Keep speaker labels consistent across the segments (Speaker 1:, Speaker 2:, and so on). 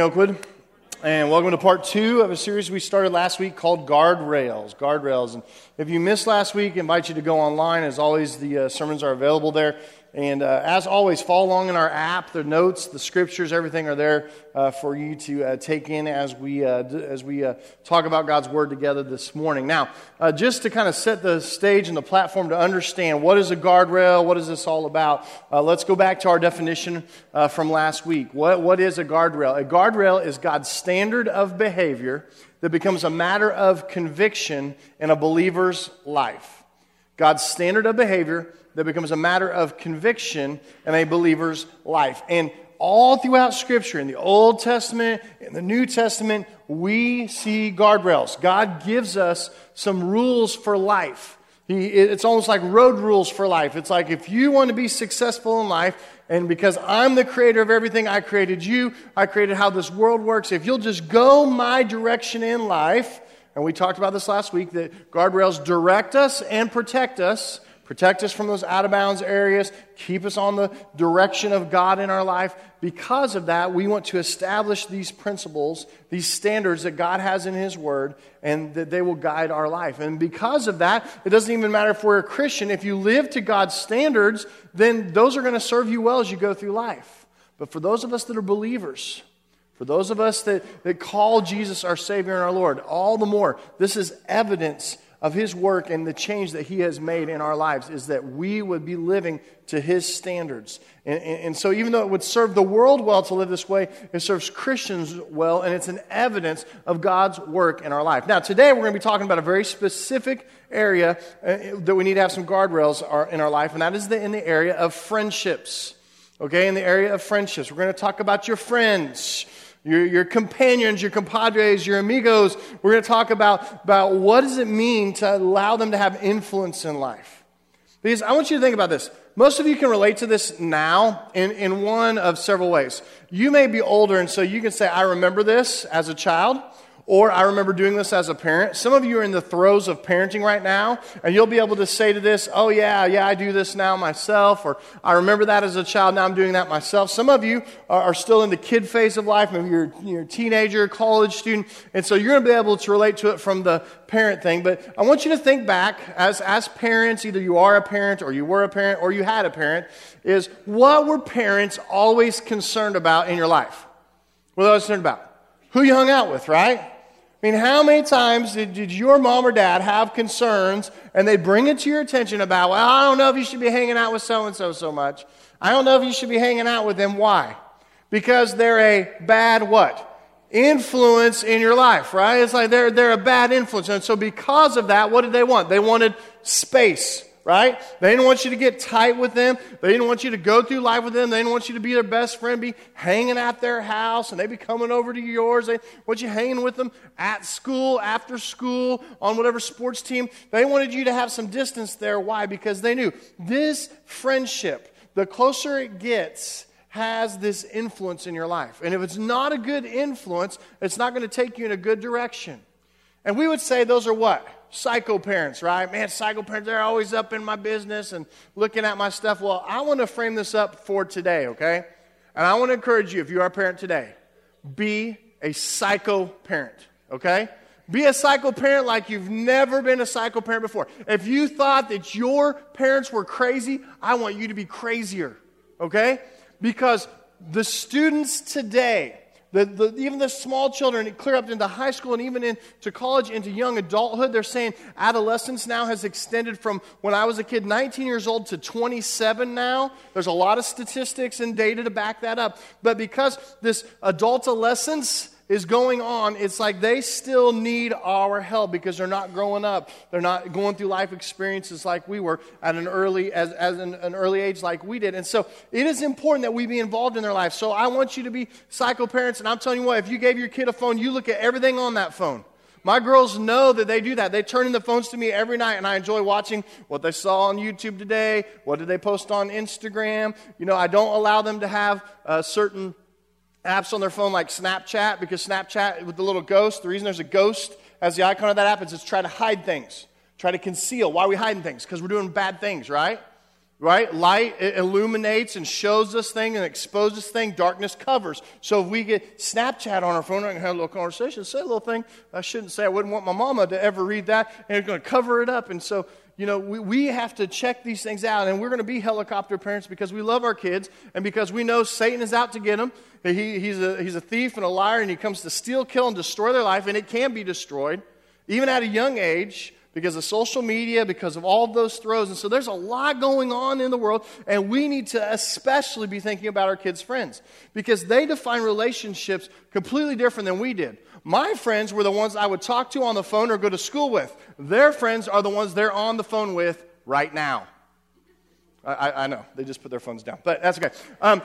Speaker 1: morning, Oakwood, and welcome to part two of a series we started last week called Guardrails. Guardrails. And if you missed last week, I invite you to go online. As always, the uh, sermons are available there. And uh, as always, follow along in our app. The notes, the scriptures, everything are there uh, for you to uh, take in as we, uh, as we uh, talk about God's Word together this morning. Now, uh, just to kind of set the stage and the platform to understand what is a guardrail, what is this all about, let's go back to our definition from last week. What, what is a guardrail? A guardrail is God's standard of behavior that becomes a matter of conviction in a believer's life. God's standard of behavior that becomes a matter of conviction in a believer's life. And all throughout Scripture, in the Old Testament, in the New Testament, we see guardrails. God gives us some rules for life. He, it's almost like road rules for life. It's like if you want to be successful in life, and because I'm the creator of everything, I created you, I created how this world works. If you'll just go my direction in life, and we talked about this last week, that guardrails direct us and protect us Protect us from those out of bounds areas. Keep us on the direction of God in our life. Because of that, we want to establish these principles, these standards that God has in His Word, and that they will guide our life. And because of that, it doesn't even matter if we're a Christian. If you live to God's standards, then those are going to serve you well as you go through life. But for those of us that are believers, for those of us that, that call Jesus our Savior and our Lord, all the more, this is evidence of His work and the change that He has made in our lives is that we would be living to His standards. And, and, and, so, even though it would serve the world well to live this way, it serves Christians well, and it's an evidence of God's work in our life. Now, today we're going to be talking about a very specific area uh, that we need to have some guardrails in our life, and that is the, in the area of friendships. Okay, in the area of friendships. We're going to talk about your friends your, your companions, your compadres, your amigos. We're going to talk about, about what does it mean to allow them to have influence in life. Because I want you to think about this. Most of you can relate to this now in, in one of several ways. You may be older, and so you can say, I remember this as a child. Or I remember doing this as a parent. Some of you are in the throes of parenting right now, and you'll be able to say to this, Oh, yeah, yeah, I do this now myself. Or I remember that as a child, now I'm doing that myself. Some of you are, still in the kid phase of life. Maybe you're, you're a teenager, college student, and so you're going to be able to relate to it from the parent thing. But I want you to think back as, as parents, either you are a parent, or you were a parent, or you had a parent, is what were parents always concerned about in your life? What were they always concerned about? Who you hung out with, right? I mean, how many times did, did your mom or dad have concerns and they bring it to your attention about, well, I don't know if you should be hanging out with so and so so much. I don't know if you should be hanging out with them. Why? Because they're a bad what? Influence in your life, right? It's like they're, they're a bad influence. And so because of that, what did they want? They wanted space right? They didn't want you to get tight with them. They didn't want you to go through life with them. They didn't want you to be their best friend, be hanging at their house, and they be coming over to yours. They want you hanging with them at school, after school, on whatever sports team. They wanted you to have some distance there. Why? Because they knew this friendship, the closer it gets, has this influence in your life. And if it's not a good influence, it's not going to take you in a good direction. And we would say those are what? Psycho parents, right? Man, psycho parents, they're always up in my business and looking at my stuff. Well, I want to frame this up for today, okay? And I want to encourage you, if you are a parent today, be a psycho parent, okay? Be a psycho parent like you've never been a psycho parent before. If you thought that your parents were crazy, I want you to be crazier, okay? Because the students today, the, the, even the small children, clear up into high school and even into college, into young adulthood, they're saying adolescence now has extended from when I was a kid, 19 years old, to 27 now. There's a lot of statistics and data to back that up. But because this adult adolescence is going on, it's like they still need our help because they're not growing up. They're not going through life experiences like we were at an early, as, as an, an early age like we did. And so it is important that we be involved in their life. So I want you to be psycho parents. And I'm telling you what, if you gave your kid a phone, you look at everything on that phone. My girls know that they do that. They turn in the phones to me every night, and I enjoy watching what they saw on YouTube today. What did they post on Instagram? You know, I don't allow them to have uh, certain apps on their phone like Snapchat because Snapchat with the little ghost, the reason there's a ghost as the icon of that app is to try to hide things, try to conceal. Why are we hiding things? Because we're doing bad things, right? right? Light illuminates and shows this thing and exposes thing. Darkness covers. So if we get Snapchat on our phone and have a little conversation, say a little thing I shouldn't say. I wouldn't want my mama to ever read that, and it's going to cover it up. And so, you know, we, we have to check these things out, and we're going to be helicopter parents because we love our kids and because we know Satan is out to get them. He, he's, a, he's a thief and a liar, and he comes to steal, kill, and destroy their life, and it can be destroyed, even at a young age because of social media, because of all of those throws. And so there's a lot going on in the world, and we need to especially be thinking about our kids' friends because they define relationships completely different than we did. My friends were the ones I would talk to on the phone or go to school with. Their friends are the ones they're on the phone with right now. I, I, know, they just put their phones down, but that's okay. Um,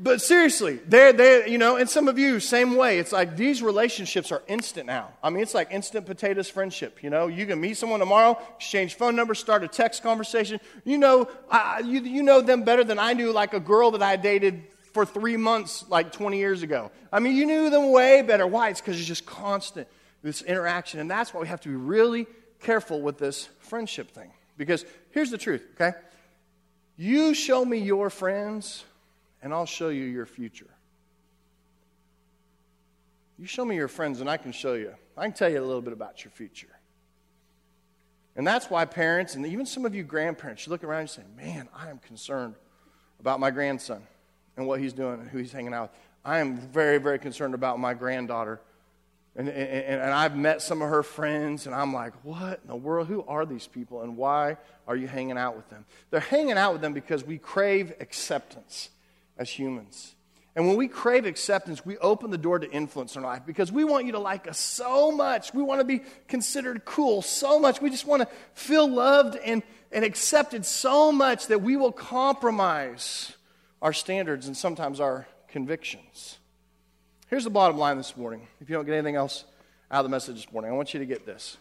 Speaker 1: but seriously, they're, they you know, and some of you, same way. It's like these relationships are instant now. I mean, it's like instant potatoes friendship, you know. You can meet someone tomorrow, exchange phone numbers, start a text conversation. You know, I, you, you know them better than I knew, like a girl that I dated for three months, like 20 years ago. I mean, you knew them way better. Why? It's because it's just constant, this interaction. And that's why we have to be really careful with this friendship thing. Because here's the truth, okay? You show me your friends and I'll show you your future. You show me your friends, and I can show you. I can tell you a little bit about your future. And that's why parents, and even some of you grandparents, you look around and say, Man, I am concerned about my grandson and what he's doing and who he's hanging out with. I am very, very concerned about my granddaughter. And, and, and I've met some of her friends, and I'm like, What in the world? Who are these people, and why are you hanging out with them? They're hanging out with them because we crave acceptance as humans. And when we crave acceptance, we open the door to influence in our life because we want you to like us so much. We want to be considered cool so much. We just want to feel loved and, and accepted so much that we will compromise our standards and sometimes our convictions. Here's the bottom line this morning. If you don't get anything else out of the message this morning, I want you to get this.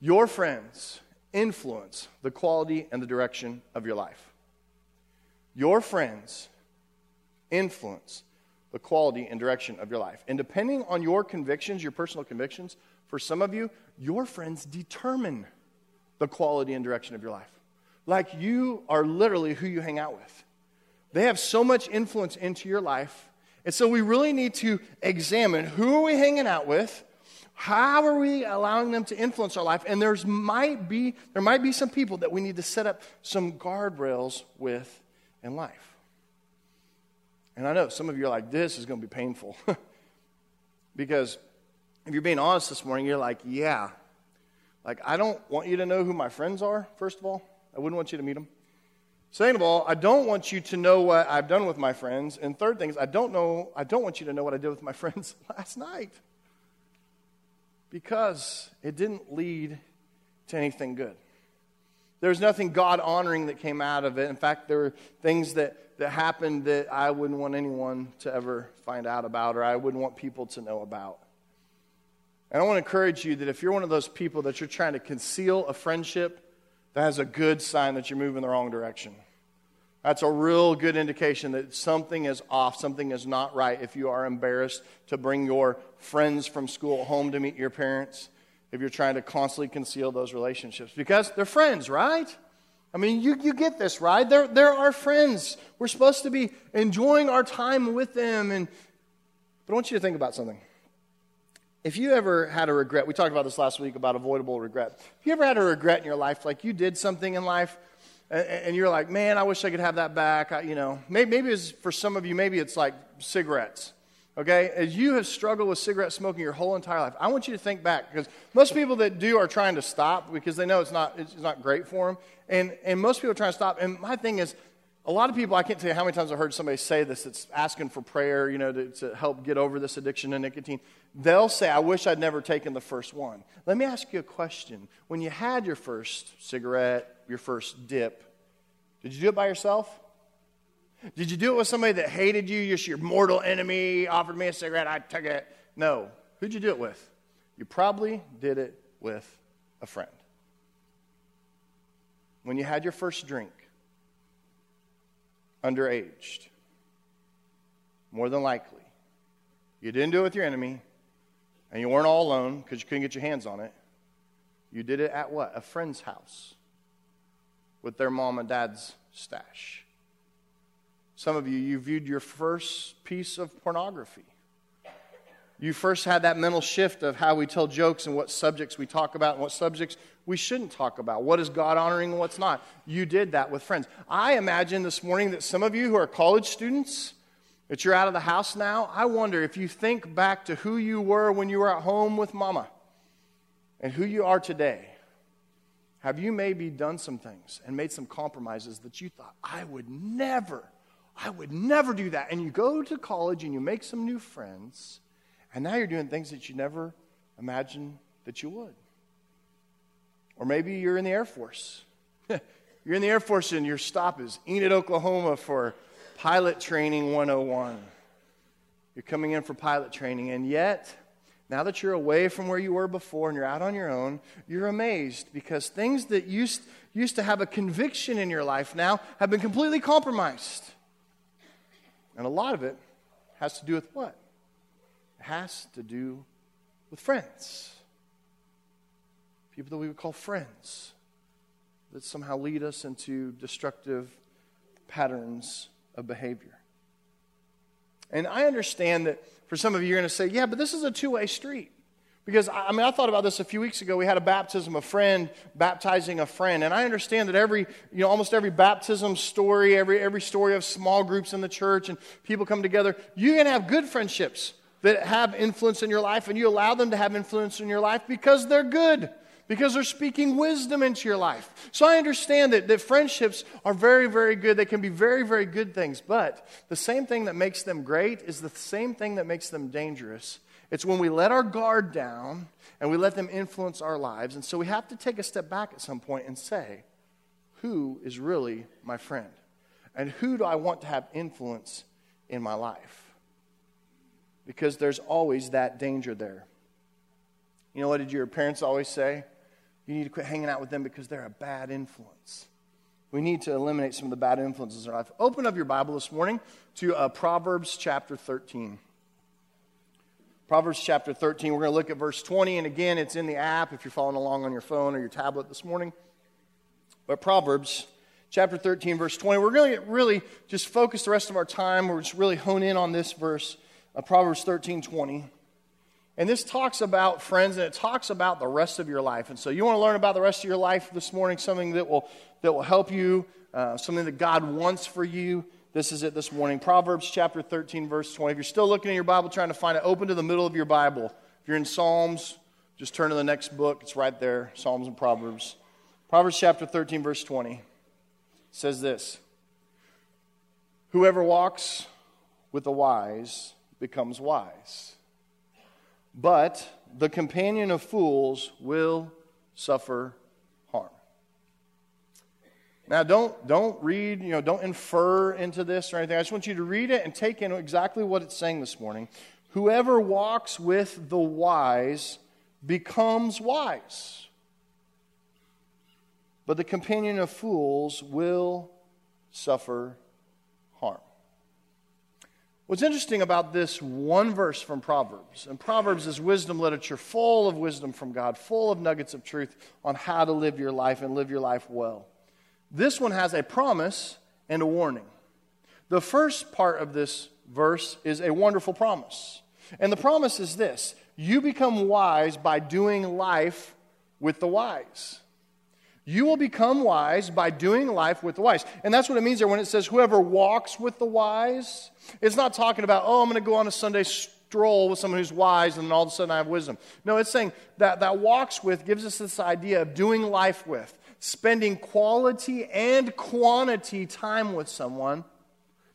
Speaker 1: Your friends influence the quality and the direction of your life. Your friends influence the quality and direction of your life. And depending on your convictions, your personal convictions, for some of you, your friends determine the quality and direction of your life. Like you are literally who you hang out with. They have so much influence into your life. And so we really need to examine who are we hanging out with? How are we allowing them to influence our life? And there's might be there might be some people that we need to set up some guardrails with in life. And I know some of you are like, this is going to be painful. because if you're being honest this morning, you're like, yeah. Like, I don't want you to know who my friends are, first of all. I wouldn't want you to meet them. Second of all, I don't want you to know what I've done with my friends. And third thing is, I don't know, I don't want you to know what I did with my friends last night. Because it didn't lead to anything good. There was nothing God honoring that came out of it. In fact, there were things that, that happened that I wouldn't want anyone to ever find out about or I wouldn't want people to know about. And I want to encourage you that if you're one of those people that you're trying to conceal a friendship, that has a good sign that you're moving the wrong direction. That's a real good indication that something is off, something is not right if you are embarrassed to bring your friends from school home to meet your parents if you're trying to constantly conceal those relationships because they're friends, right? I mean, you, you get this, right? They're, they're our friends. We're supposed to be enjoying our time with them. And, but I want you to think about something. If you ever had a regret, we talked about this last week about avoidable regret. If you ever had a regret in your life, like you did something in life, and, and you're like, man, I wish I could have that back. I, you know, maybe, maybe it's for some of you, maybe it's like cigarettes okay, as you have struggled with cigarette smoking your whole entire life, I want you to think back because most people that do are trying to stop because they know it's not, it's not great for them. And, and most people are trying to stop. And my thing is, a lot of people, I can't tell you how many times I've heard somebody say this that's asking for prayer, you know, to, to help get over this addiction to nicotine. They'll say, I wish I'd never taken the first one. Let me ask you a question. When you had your first cigarette, your first dip, did you do it by yourself? Did you do it with somebody that hated you, just your mortal enemy, offered me a cigarette, I took it? No. Who'd you do it with? You probably did it with a friend. When you had your first drink, underaged, more than likely, you didn't do it with your enemy, and you weren't all alone because you couldn't get your hands on it. You did it at what? A friend's house. with their mom and dad's stash. Some of you, you viewed your first piece of pornography. You first had that mental shift of how we tell jokes and what subjects we talk about and what subjects we shouldn't talk about. What is God honoring and what's not? You did that with friends. I imagine this morning that some of you who are college students, that you're out of the house now, I wonder if you think back to who you were when you were at home with mama and who you are today. Have you maybe done some things and made some compromises that you thought, I would never, I would never do that? And you go to college and you make some new friends and now you're doing things that you never imagined that you would. Or maybe you're in the Air Force. you're in the Air Force and your stop is Enid, Oklahoma for pilot training 101. You're coming in for pilot training, and yet, now that you're away from where you were before and you're out on your own, you're amazed because things that used, used to have a conviction in your life now have been completely compromised. And a lot of it has to do with what? It has to do with friends. People that we would call friends that somehow lead us into destructive patterns of behavior. And I understand that for some of you, you're going to say, yeah, but this is a two way street. Because, I mean, I thought about this a few weeks ago. We had a baptism, a friend baptizing a friend. And I understand that every, you know, almost every baptism story, every, every story of small groups in the church and people come together, going to have good friendships that have influence in your life, and you allow them to have influence in your life because they're good, because they're speaking wisdom into your life. So I understand that, that friendships are very, very good. They can be very, very good things, but the same thing that makes them great is the same thing that makes them dangerous. It's when we let our guard down and we let them influence our lives. And so we have to take a step back at some point and say, who is really my friend? And who do I want to have influence in my life? because there's always that danger there. You know what did your parents always say? You need to quit hanging out with them because they're a bad influence. We need to eliminate some of the bad influences in our life. Open up your Bible this morning to uh, Proverbs chapter 13. Proverbs chapter 13, we're going to look at verse 20. And again, it's in the app if you're following along on your phone or your tablet this morning. But Proverbs chapter 13, verse 20, we're going to really just focus the rest of our time. We're just really hone in on this verse uh, Proverbs 13 20. And this talks about friends and it talks about the rest of your life. And so you want to learn about the rest of your life this morning, something that will, that will help you, uh, something that God wants for you. This is it this morning. Proverbs chapter 13, verse 20. If you're still looking in your Bible trying to find it, open to the middle of your Bible. If you're in Psalms, just turn to the next book. It's right there Psalms and Proverbs. Proverbs chapter 13, verse 20 says this Whoever walks with the wise becomes wise. But the companion of fools will suffer. Now, don't, don't read, you know, don't infer into this or anything. I just want you to read it and take in exactly what it's saying this morning. Whoever walks with the wise becomes wise. But the companion of fools will suffer harm. What's interesting about this one verse from Proverbs, and Proverbs is wisdom literature full of wisdom from God, full of nuggets of truth on how to live your life and live your life well. This one has a promise and a warning. The first part of this verse is a wonderful promise. And the promise is this you become wise by doing life with the wise. You will become wise by doing life with the wise. And that's what it means there when it says, whoever walks with the wise. It's not talking about, oh, I'm going to go on a Sunday stroll with someone who's wise and then all of a sudden I have wisdom. No, it's saying that that walks with gives us this idea of doing life with, spending quality and quantity time with someone.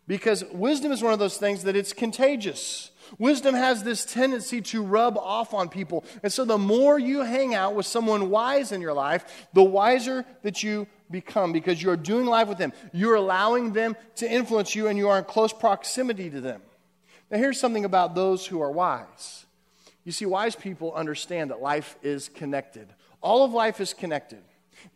Speaker 1: Because wisdom is one of those things that it's contagious. Wisdom has this tendency to rub off on people. And so the more you hang out with someone wise in your life, the wiser that you become because you're doing life with them. You're allowing them to influence you and you are in close proximity to them. Now, here's something about those who are wise. You see, wise people understand that life is connected, all of life is connected.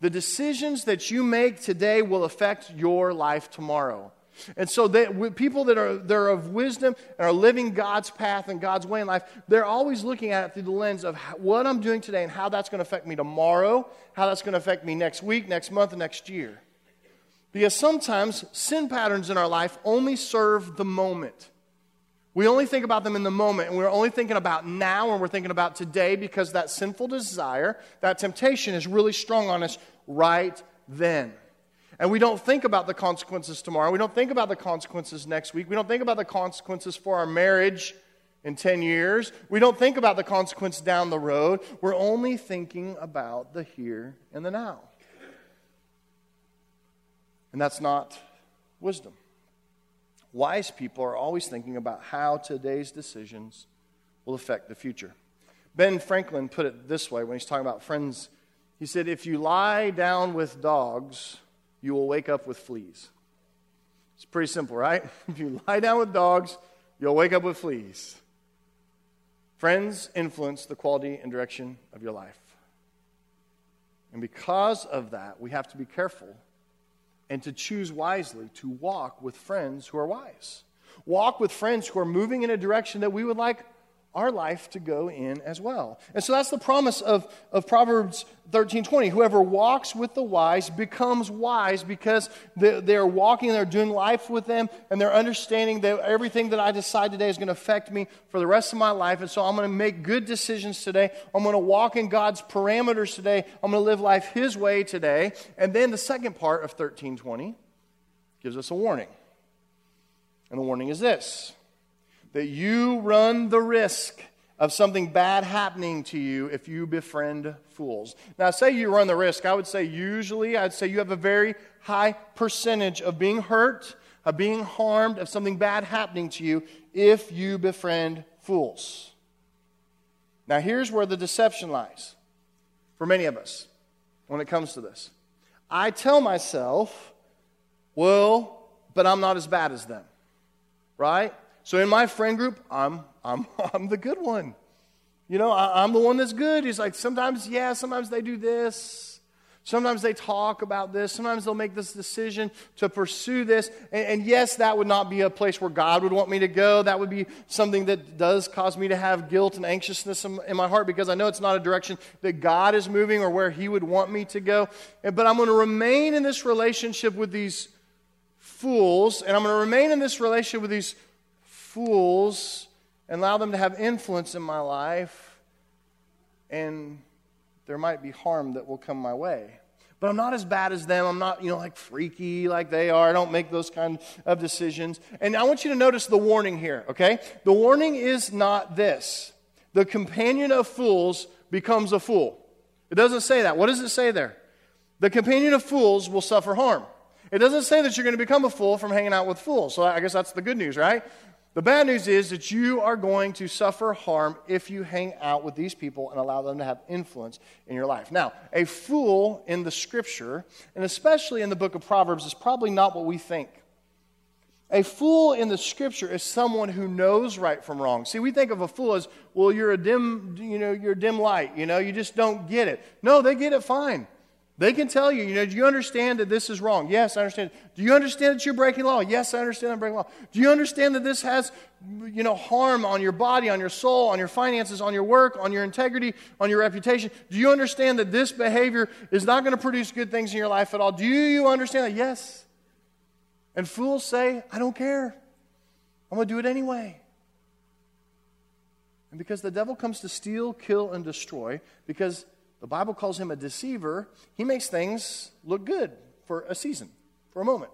Speaker 1: The decisions that you make today will affect your life tomorrow. And so, people that are, that are of wisdom and are living God's path and God's way in life, they're always looking at it through the lens of what I'm doing today and how that's going to affect me tomorrow, how that's going to affect me next week, next month, next year. Because sometimes sin patterns in our life only serve the moment. We only think about them in the moment, and we're only thinking about now, and we're thinking about today because that sinful desire, that temptation is really strong on us right then. And we don't think about the consequences tomorrow. We don't think about the consequences next week. We don't think about the consequences for our marriage in 10 years. We don't think about the consequence down the road. We're only thinking about the here and the now. And that's not wisdom. Wise people are always thinking about how today's decisions will affect the future. Ben Franklin put it this way when he's talking about friends. He said, If you lie down with dogs, you will wake up with fleas. It's pretty simple, right? If you lie down with dogs, you'll wake up with fleas. Friends influence the quality and direction of your life. And because of that, we have to be careful and to choose wisely to walk with friends who are wise. Walk with friends who are moving in a direction that we would like our life to go in as well. And so that's the promise of, of Proverbs 13 20. Whoever walks with the wise becomes wise because they, they're walking, they're doing life with them, and they're understanding that everything that I decide today is going to affect me for the rest of my life. And so I'm going to make good decisions today. I'm going to walk in God's parameters today. I'm going to live life His way today. And then the second part of 1320 gives us a warning. And the warning is this that you run the risk of something bad happening to you if you befriend fools. Now, say you run the risk, I would say usually, I'd say you have a very high percentage of being hurt, of being harmed, of something bad happening to you if you befriend fools. Now, here's where the deception lies for many of us when it comes to this. I tell myself, well, but I'm not as bad as them, right? So in my friend group, I'm, I'm, I'm the good one. You know, I, am the one that's good. He's like, sometimes, yeah, sometimes they do this. Sometimes they talk about this. Sometimes they'll make this decision to pursue this. And, and, yes, that would not be a place where God would want me to go. That would be something that does cause me to have guilt and anxiousness in, in my heart because I know it's not a direction that God is moving or where He would want me to go. But I'm going to remain in this relationship with these fools, and I'm going to remain in this relationship with these fools and allow them to have influence in my life, and there might be harm that will come my way. But I'm not as bad as them. I'm not, you know, like freaky like they are. I don't make those kind of decisions. And I want you to notice the warning here, okay? The warning is not this the companion of fools becomes a fool. It doesn't say that. What does it say there? The companion of fools will suffer harm. It doesn't say that you're going to become a fool from hanging out with fools. So I guess that's the good news, right? The bad news is that you are going to suffer harm if you hang out with these people and allow them to have influence in your life. Now, a fool in the scripture, and especially in the book of Proverbs, is probably not what we think. A fool in the scripture is someone who knows right from wrong. See, we think of a fool as, well, you're a dim, you know, you're a dim light, you know, you just don't get it. No, they get it fine. They can tell you, you know, do you understand that this is wrong? Yes, I understand. Do you understand that you're breaking law? Yes, I understand I'm breaking law. Do you understand that this has, you know, harm on your body, on your soul, on your finances, on your work, on your integrity, on your reputation? Do you understand that this behavior is not going to produce good things in your life at all? Do you understand that? Yes. And fools say, I don't care. I'm going to do it anyway. And because the devil comes to steal, kill, and destroy, because the Bible calls him a deceiver. He makes things look good for a season, for a moment.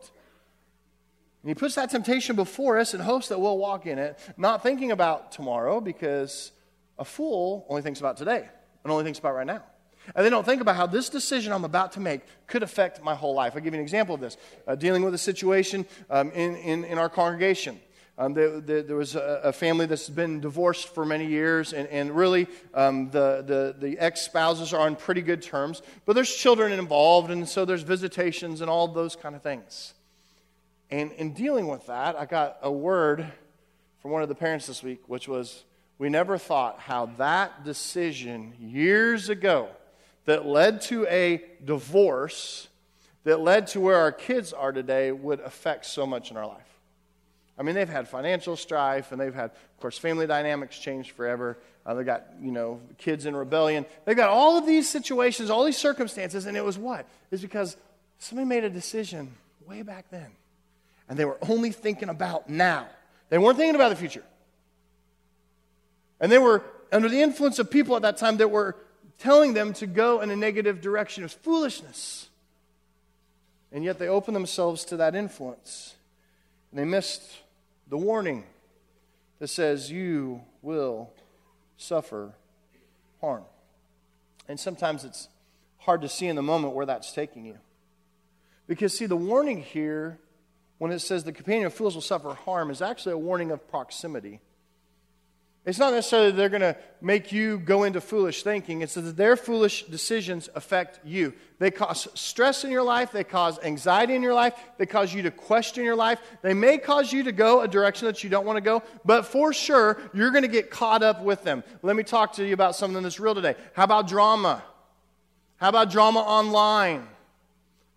Speaker 1: And he puts that temptation before us in hopes that we'll walk in it, not thinking about tomorrow because a fool only thinks about today and only thinks about right now. And they don't think about how this decision I'm about to make could affect my whole life. I'll give you an example of this. Uh, dealing with a situation um, in, in, in our congregation. Um, there, there, there, was a, a, family that's been divorced for many years, and, and really um, the, the, the ex spouses are on pretty good terms, but there's children involved, and so there's visitations and all those kind of things. And in dealing with that, I got a word from one of the parents this week, which was we never thought how that decision years ago that led to a divorce, that led to where our kids are today, would affect so much in our life. I mean, they've had financial strife, and they've had, of course, family dynamics changed forever. Uh, they've got, you know, kids in rebellion. They've got all of these situations, all these circumstances, and it was what? It's because somebody made a decision way back then. And they were only thinking about now. They weren't thinking about the future. And they were under the influence of people at that time that were telling them to go in a negative direction. It was foolishness. And yet they opened themselves to that influence. And they missed the warning that says, You will suffer harm. And sometimes it's hard to see in the moment where that's taking you. Because, see, the warning here, when it says the companion of fools will suffer harm, is actually a warning of proximity. It's not necessarily that they're going to make you go into foolish thinking. It's that their foolish decisions affect you. They cause stress in your life. They cause anxiety in your life. They cause you to question your life. They may cause you to go a direction that you don't want to go, but for sure, you're going to get caught up with them. Let me talk to you about something that's real today. How about drama? How about drama online?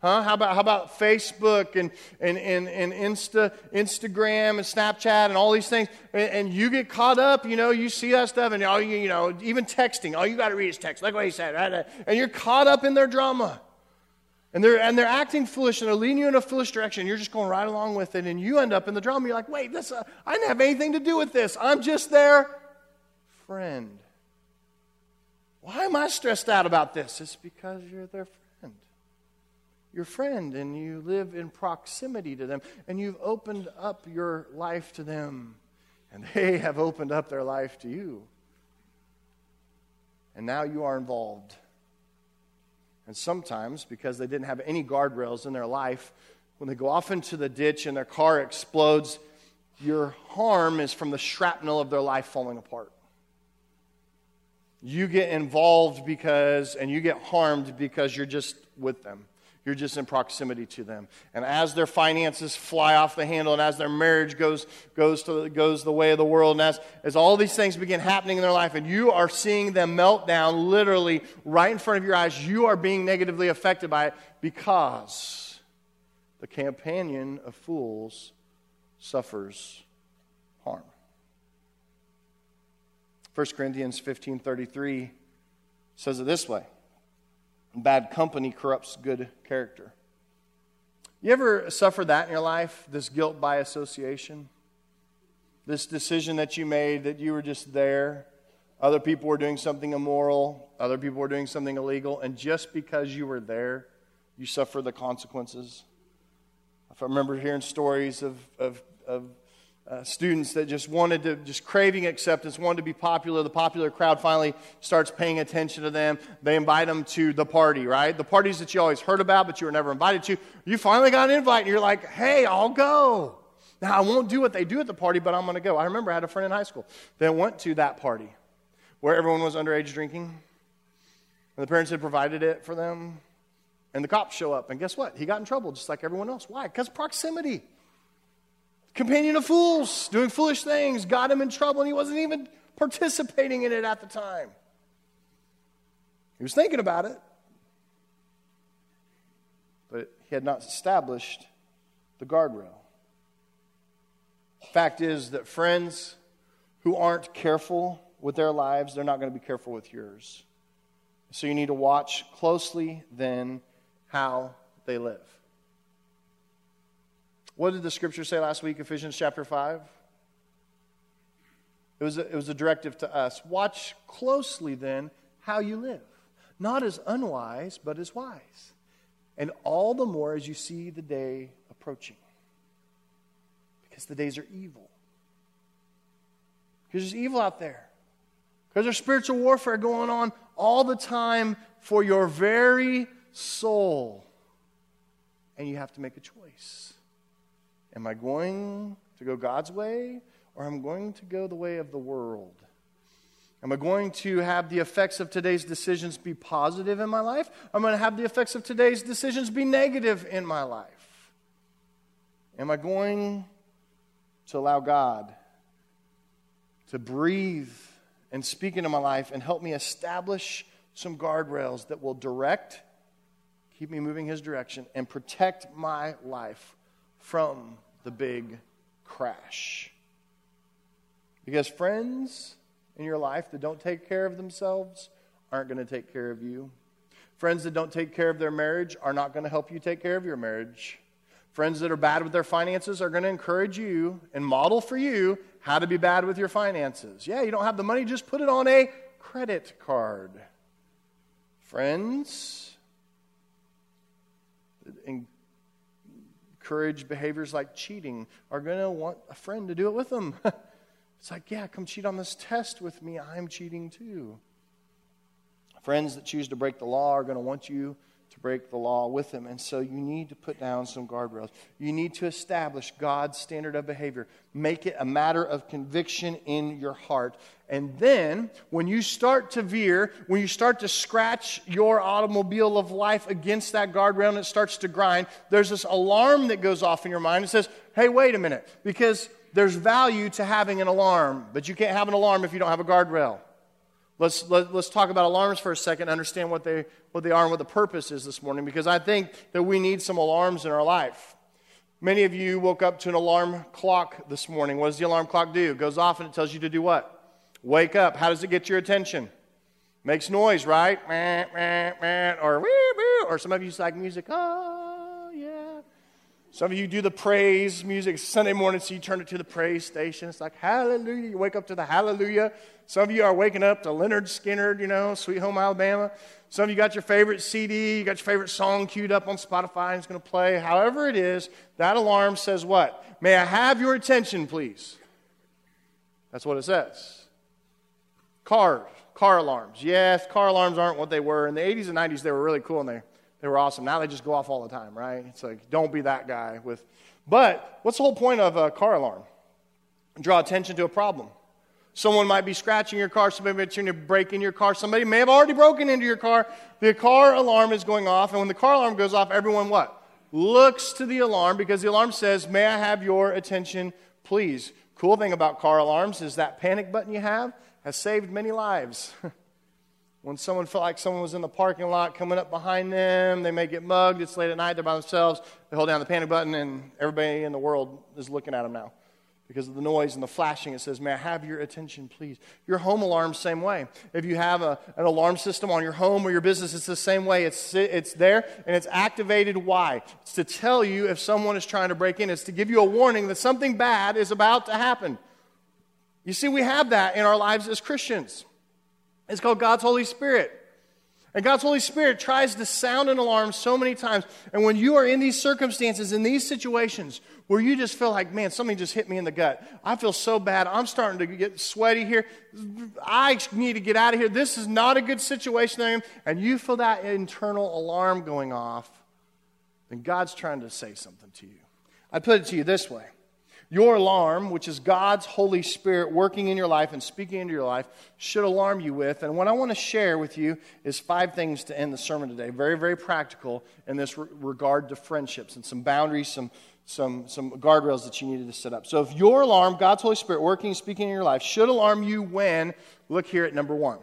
Speaker 1: Huh? How about, how about Facebook and, and, and, and Insta, Instagram and Snapchat and all these things? And, and, you get caught up, you know, you see that stuff, and all you, you know, even texting, all you got to read is text. Like what he said, right? And you're caught up in their drama. And they're, and they're acting foolish and they're leading you in a foolish direction. You're just going right along with it, and you end up in the drama. You're like, wait, this, uh, I didn't have anything to do with this. I'm just their friend. Why am I stressed out about this? It's because you're their friend your friend and you live in proximity to them and you've opened up your life to them and they have opened up their life to you. And now you are involved. And sometimes, because they didn't have any guardrails in their life, when they go off into the ditch and their car explodes, your harm is from the shrapnel of their life falling apart. You get involved because, and you get harmed because you're just with them. You're just in proximity to them. And as their finances fly off the handle, and as their marriage goes, goes, to, goes the way of the world, and as, as all these things begin happening in their life, and you are seeing them melt down literally right in front of your eyes, you are being negatively affected by it because the companion of fools suffers harm. 1 Corinthians 15:33 says it this way bad company corrupts good character. You ever suffer that in your life, this guilt by association? This decision that you made that you were just there, other people were doing something immoral, other people were doing something illegal, and just because you were there, you suffer the consequences. If I remember hearing stories of, of, of uh, students that just wanted to, just craving acceptance, wanted to be popular. The popular crowd finally starts paying attention to them. They invite them to the party, right? The parties that you always heard about, but you were never invited to. You finally got an invite, and you're like, hey, I'll go. Now, I won't do what they do at the party, but I'm going to go. I remember I had a friend in high school that went to that party where everyone was underage drinking, and the parents had provided it for them, and the cops show up, and guess what? He got in trouble just like everyone else. Why? Because proximity companion of fools, doing foolish things, got him in trouble, and he wasn't even participating in it at the time. He was thinking about it, but he had not established the guardrail. Fact is that friends who aren't careful with their lives, they're not going to be careful with yours. So you need to watch closely then how they live. What did the scripture say last week, Ephesians chapter 5? It was, a, it was a directive to us. Watch closely then how you live, not as unwise, but as wise. And all the more as you see the day approaching. Because the days are evil. Because there's evil out there. Because there's spiritual warfare going on all the time for your very soul. And you have to make a choice. Am I going to go God's way or am I going to go the way of the world? Am I going to have the effects of today's decisions be positive in my life? Or am I going to have the effects of today's decisions be negative in my life? Am I going to allow God to breathe and speak into my life and help me establish some guardrails that will direct, keep me moving His direction, and protect my life from the big crash. Because friends in your life that don't take care of themselves aren't going to take care of you. Friends that don't take care of their marriage are not going to help you take care of your marriage. Friends that are bad with their finances are going to encourage you and model for you how to be bad with your finances. Yeah, you don't have the money, just put it on a credit card. Friends encourage behaviors like cheating are going to want a friend to do it with them. it's like, yeah, come cheat on this test with me. I'm cheating too. Friends that choose to break the law are going to want you to break the law with them. And so you need to put down some guardrails. You need to establish God's standard of behavior. Make it a matter of conviction in your heart. And then, when you start to veer, when you start to scratch your automobile of life against that guardrail and it starts to grind, there's this alarm that goes off in your mind. It says, hey, wait a minute, because there's value to having an alarm, but you can't have an alarm if you don't have a guardrail. Let's, let, us let us talk about alarms for a second, understand what they, what they are and what the purpose is this morning, because I think that we need some alarms in our life. Many of you woke up to an alarm clock this morning. What does the alarm clock do? It goes off and it tells you to do what? Wake up. How does it get your attention? Makes noise, right? Or, or some of you like music. Oh, yeah. Some of you do the praise music Sunday morning, so you turn it to the praise station. It's like hallelujah. You wake up to the hallelujah. Some of you are waking up to Lynyrd Skynyrd, you know, Sweet Home Alabama. Some of you got your favorite CD, you got your favorite song queued up on Spotify and it's going to play. However it is, that alarm says what? May I have your attention, please? That's what it says. Cars, car alarms. Yes, car alarms aren't what they were. In the 80s and 90s, they were really cool and they, they were awesome. Now they just go off all the time, right? It's like, don't be that guy with. But what's the whole point of a car alarm? Draw attention to a problem. Someone might be scratching your car, somebody might be trying to break in your car, somebody may have already broken into your car. The car alarm is going off, and when the car alarm goes off, everyone what? Looks to the alarm because the alarm says, May I have your attention, please? Cool thing about car alarms is that panic button you have has saved many lives. when someone felt like someone was in the parking lot coming up behind them, they may get mugged, it's late at night, they're by themselves, they hold down the panic button, and everybody in the world is looking at them now. Because of the noise and the flashing, it says, May I have your attention, please? Your home alarm, same way. If you have a, an alarm system on your home or your business, it's the same way. It's, it's there and it's activated. Why? It's to tell you if someone is trying to break in, it's to give you a warning that something bad is about to happen. You see, we have that in our lives as Christians. It's called God's Holy Spirit. And God's Holy Spirit tries to sound an alarm so many times. And when you are in these circumstances, in these situations, where you just feel like, man, something just hit me in the gut. I feel so bad. I'm starting to get sweaty here. I need to get out of here. This is not a good situation. And you feel that internal alarm going off, then God's trying to say something to you. I put it to you this way your alarm, which is God's Holy Spirit working in your life and speaking into your life, should alarm you with. And what I want to share with you is five things to end the sermon today. Very, very practical in this re- regard to friendships and some boundaries, some, some, some guardrails that you needed to set up. So if your alarm, God's Holy Spirit working and speaking in your life, should alarm you when, look here at number one.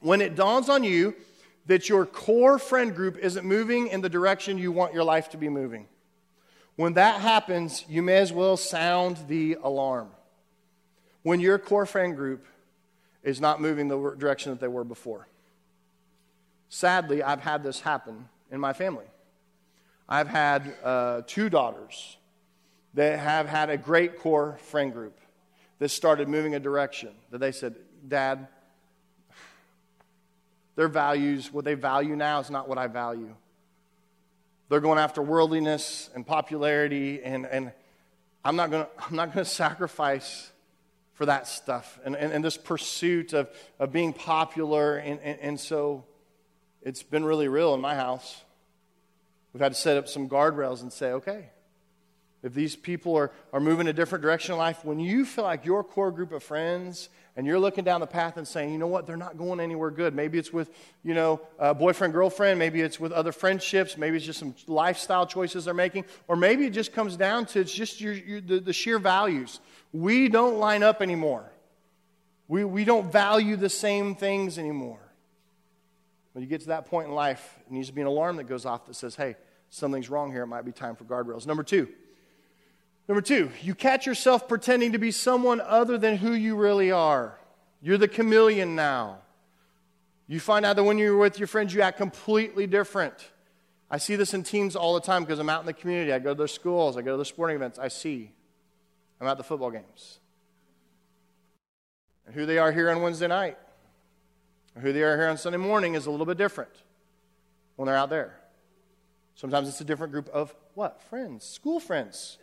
Speaker 1: When it dawns on you that your core friend group isn't moving in the direction you want your life to be moving. When that happens, you may as well sound the alarm. When your core friend group is not moving the direction that they were before. Sadly, I've had this happen in my family. I've had uh, two daughters that have had a great core friend group that started moving a direction that they said, Dad, their values, what they value now is not what I value. They're going after worldliness and popularity, and, and I'm not going to sacrifice for that stuff and, and, and, this pursuit of, of being popular. And, and, and so it's been really real in my house. We've had to set up some guardrails and say, okay, if these people are, are moving a different direction in life, when you feel like your core group of friends and you're looking down the path and saying, you know what, they're not going anywhere good. Maybe it's with, you know, boyfriend, girlfriend. Maybe it's with other friendships. Maybe it's just some lifestyle choices they're making. Or maybe it just comes down to it's just your, your, the, the sheer values. We don't line up anymore. We, we don't value the same things anymore. When you get to that point in life, it needs to be an alarm that goes off that says, hey, something's wrong here. It might be time for guardrails. Number two, Number two, you catch yourself pretending to be someone other than who you really are. You're the chameleon now. You find out that when you're with your friends, you act completely different. I see this in teams all the time because I'm out in the community. I go to their schools, I go to their sporting events. I see. I'm at the football games. And who they are here on Wednesday night, or who they are here on Sunday morning is a little bit different when they're out there. Sometimes it's a different group of what? Friends, school friends.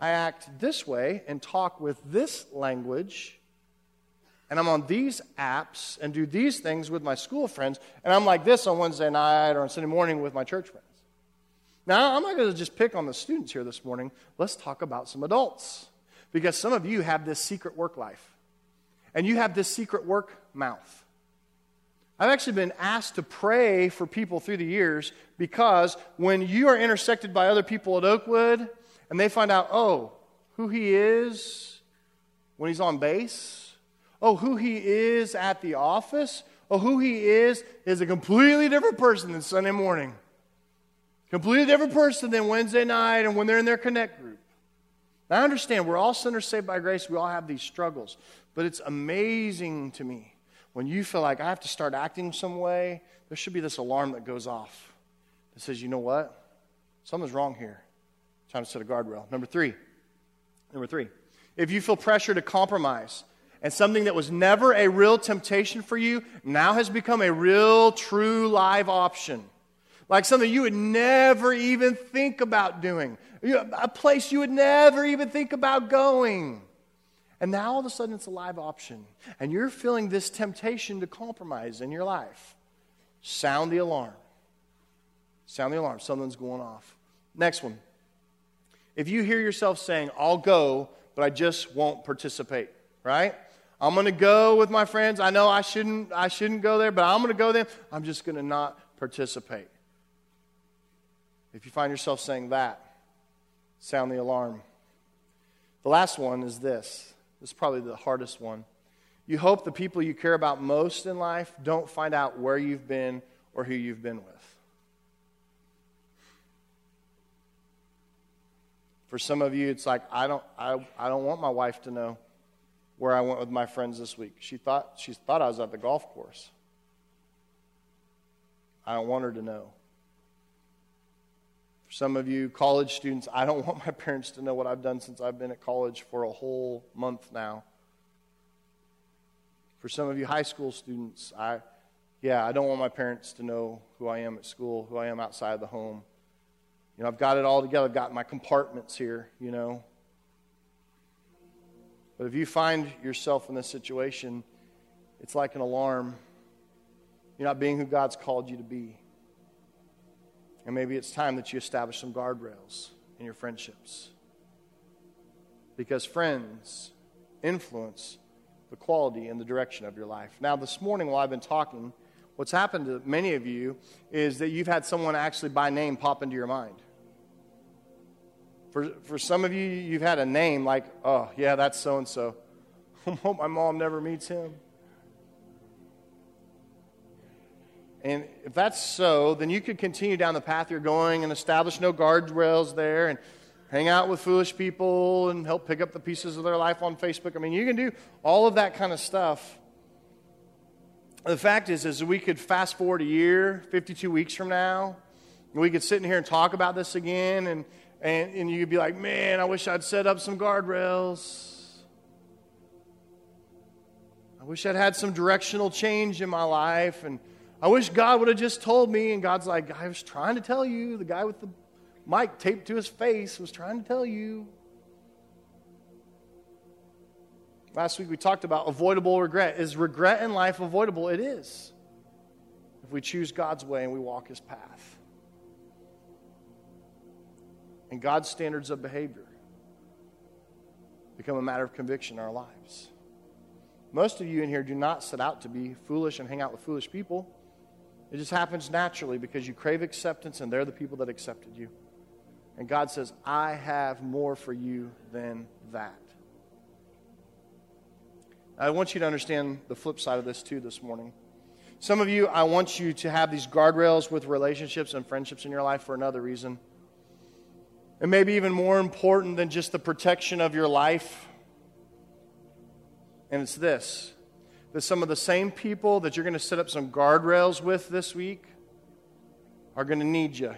Speaker 1: I act this way and talk with this language and I'm on these apps and do these things with my school friends, and I'm like this on Wednesday night or on Sunday morning with my church friends. Now, I'm not going to just pick on the students here this morning. Let's talk about some adults. Because some of you have this secret work life, and you have this secret work mouth. I've actually been asked to pray for people through the years because when you are intersected by other people at Oakwood and they find out, oh, who he is when he's on base, Oh, who he is at the office? Oh, who he is is a completely different person than Sunday morning. Completely different person than Wednesday night and when they're in their connect group. Now, I understand we're all sinners saved by grace. We all have these struggles. But it's amazing to me when you feel like I have to start acting some way, there should be this alarm that goes off that says, you know what? Something's wrong here. Time to set a guardrail. Number three. Number three. If you feel pressure to compromise, and something that was never a real temptation for you now has become a real, true, live option. Like something you would never even think about doing, a place you would never even think about going. And now all of a sudden it's a live option. And you're feeling this temptation to compromise in your life. Sound the alarm. Sound the alarm. Something's going off. Next one. If you hear yourself saying, I'll go, but I just won't participate, right? I'm going to go with my friends. I know I shouldn't, I shouldn't go there, but I'm going to go there. I'm just going to not participate. If you find yourself saying that, sound the alarm. The last one is this. This is probably the hardest one. You hope the people you care about most in life don't find out where you've been or who you've been with. For some of you, it's like, I don't, I, I don't want my wife to know where I went with my friends this week. She thought, she thought I was at the golf course. I don't want her to know. For some of you college students, I don't want my parents to know what I've done since I've been at college for a whole month now. For some of you high school students, I, yeah, I don't want my parents to know who I am at school, who I am outside the home. You know, I've got it all together. I've got my compartments here, you know. But if you find yourself in this situation, it's like an alarm. You're not being who God's called you to be. And maybe it's time that you establish some guardrails in your friendships. Because friends influence the quality and the direction of your life. Now, this morning, while I've been talking, what's happened to many of you is that you've had someone actually by name pop into your mind. For, for some of you, you've had a name like, oh, yeah, that's so and so. my mom never meets him. And if that's so, then you could continue down the path you're going and establish no guardrails there and hang out with foolish people and help pick up the pieces of their life on Facebook. I mean, you can do all of that kind of stuff. The fact is, is we could fast forward a year, 52 weeks from now, we could sit in here and talk about this again, and, and, and you'd be like, man, I wish I'd set up some guardrails. I wish I'd had some directional change in my life. And I wish God would have just told me. And God's like, I was trying to tell you. The guy with the mic taped to his face was trying to tell you. Last week we talked about avoidable regret. Is regret in life avoidable? It is. If we choose God's way and we walk his path and God's standards of behavior become a matter of conviction in our lives. Most of you in here do not set out to be foolish and hang out with foolish people. It just happens naturally because you crave acceptance and they're the people that accepted you. And God says, I have more for you than that. I want you to understand the flip side of this too this morning. Some of you, I want you to have these guardrails with relationships and friendships in your life for another reason. And maybe even more important than just the protection of your life. And it's this that some of the same people that you're going to set up some guardrails with this week are going to need you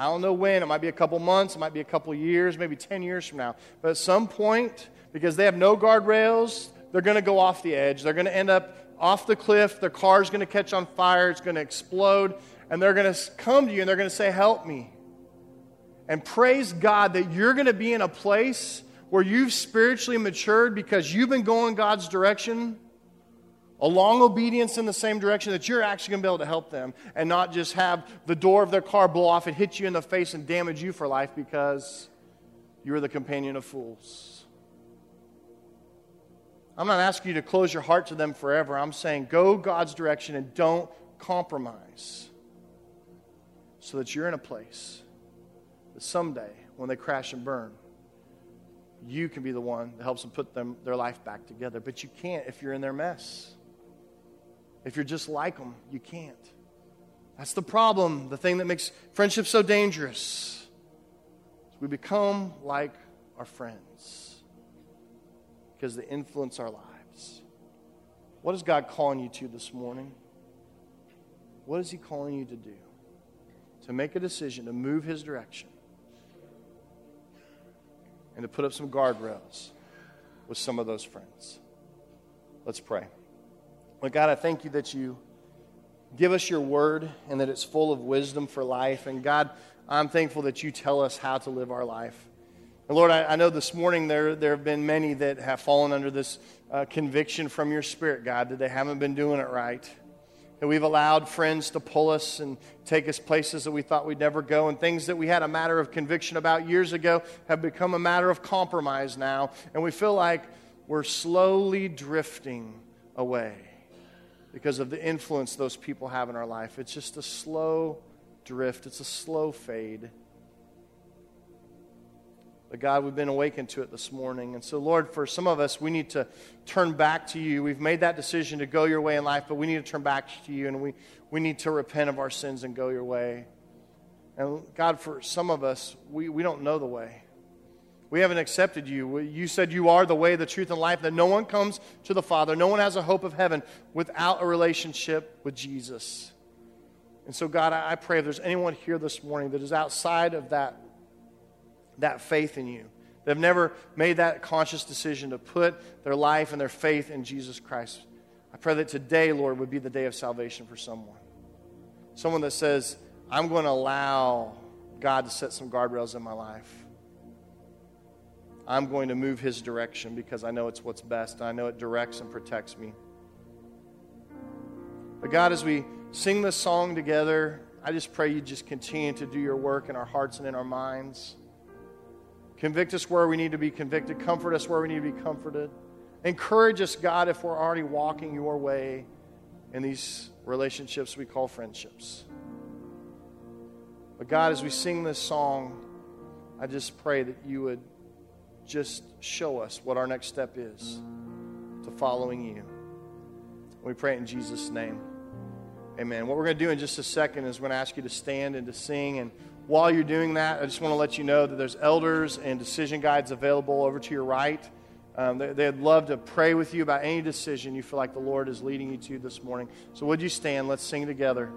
Speaker 1: I don't know when. It might be a couple months, it might be a couple years, maybe 10 years from now. But at some point, because they have no guardrails, they're going to go off the edge. They're going to end up off the cliff. Their car's going to catch on fire. It's going to explode. And they're going to come to you and they're going to say, Help me. And praise God that you're going to be in a place where you've spiritually matured because you've been going God's direction, along obedience in the same direction, that you're actually going to be able to help them and not just have the door of their car blow off and hit you in the face and damage you for life because you're the companion of fools. I'm not asking you to close your heart to them forever. I'm saying go God's direction and don't compromise so that you're in a place that someday, when they crash and burn, you can be the one that helps them put them, their life back together. But you can't if you're in their mess. If you're just like them, you can't. That's the problem, the thing that makes friendship so dangerous. We become like our friends because they influence our lives. What is God calling you to this morning? What is He calling you to do? To make a decision to move His direction and to put up some guardrails with some of those friends. Let's pray. Lord God, I thank you that you give us your word and that it's full of wisdom for life. And God, I'm thankful that you tell us how to live our life. And Lord, I, I know this morning there, there have been many that have fallen under this uh, conviction from your spirit, God, that they haven't been doing it right that we've allowed friends to pull us and take us places that we thought we'd never go, and things that we had a matter of conviction about years ago have become a matter of compromise now, and we feel like we're slowly drifting away because of the influence those people have in our life. It's just a slow drift, it's a slow fade. But God, we've been awakened to it this morning. And so, Lord, for some of us, we need to turn back to you. We've made that decision to go your way in life, but we need to turn back to you and we, we need to repent of our sins and go your way. And God, for some of us, we, we don't know the way. We haven't accepted you. You said you are the way, the truth, and life, that no one comes to the Father. No one has a hope of heaven without a relationship with Jesus. And so, God, I pray if there's anyone here this morning that is outside of that that faith in you. They've never made that conscious decision to put their life and their faith in Jesus Christ. I pray that today, Lord, would be the day of salvation for someone. Someone that says, I'm going to allow God to set some guardrails in my life. I'm going to move His direction because I know it's what's best. I know it directs and protects me. But God, as we sing this song together, I just pray you just continue to do your work in our hearts and in our minds. Convict us where we need to be convicted. Comfort us where we need to be comforted. Encourage us, God, if we're already walking your way in these relationships we call friendships. But God, as we sing this song, I just pray that you would just show us what our next step is to following you. We pray in Jesus' name. Amen. What we're going to do in just a second is we're going to ask you to stand and to sing and while you're doing that, I just want to let you know that there's elders and decision guides available over to your right. Um, they, they'd love to pray with you about any decision you feel like the Lord is leading you to this morning. So, would you stand? Let's sing together.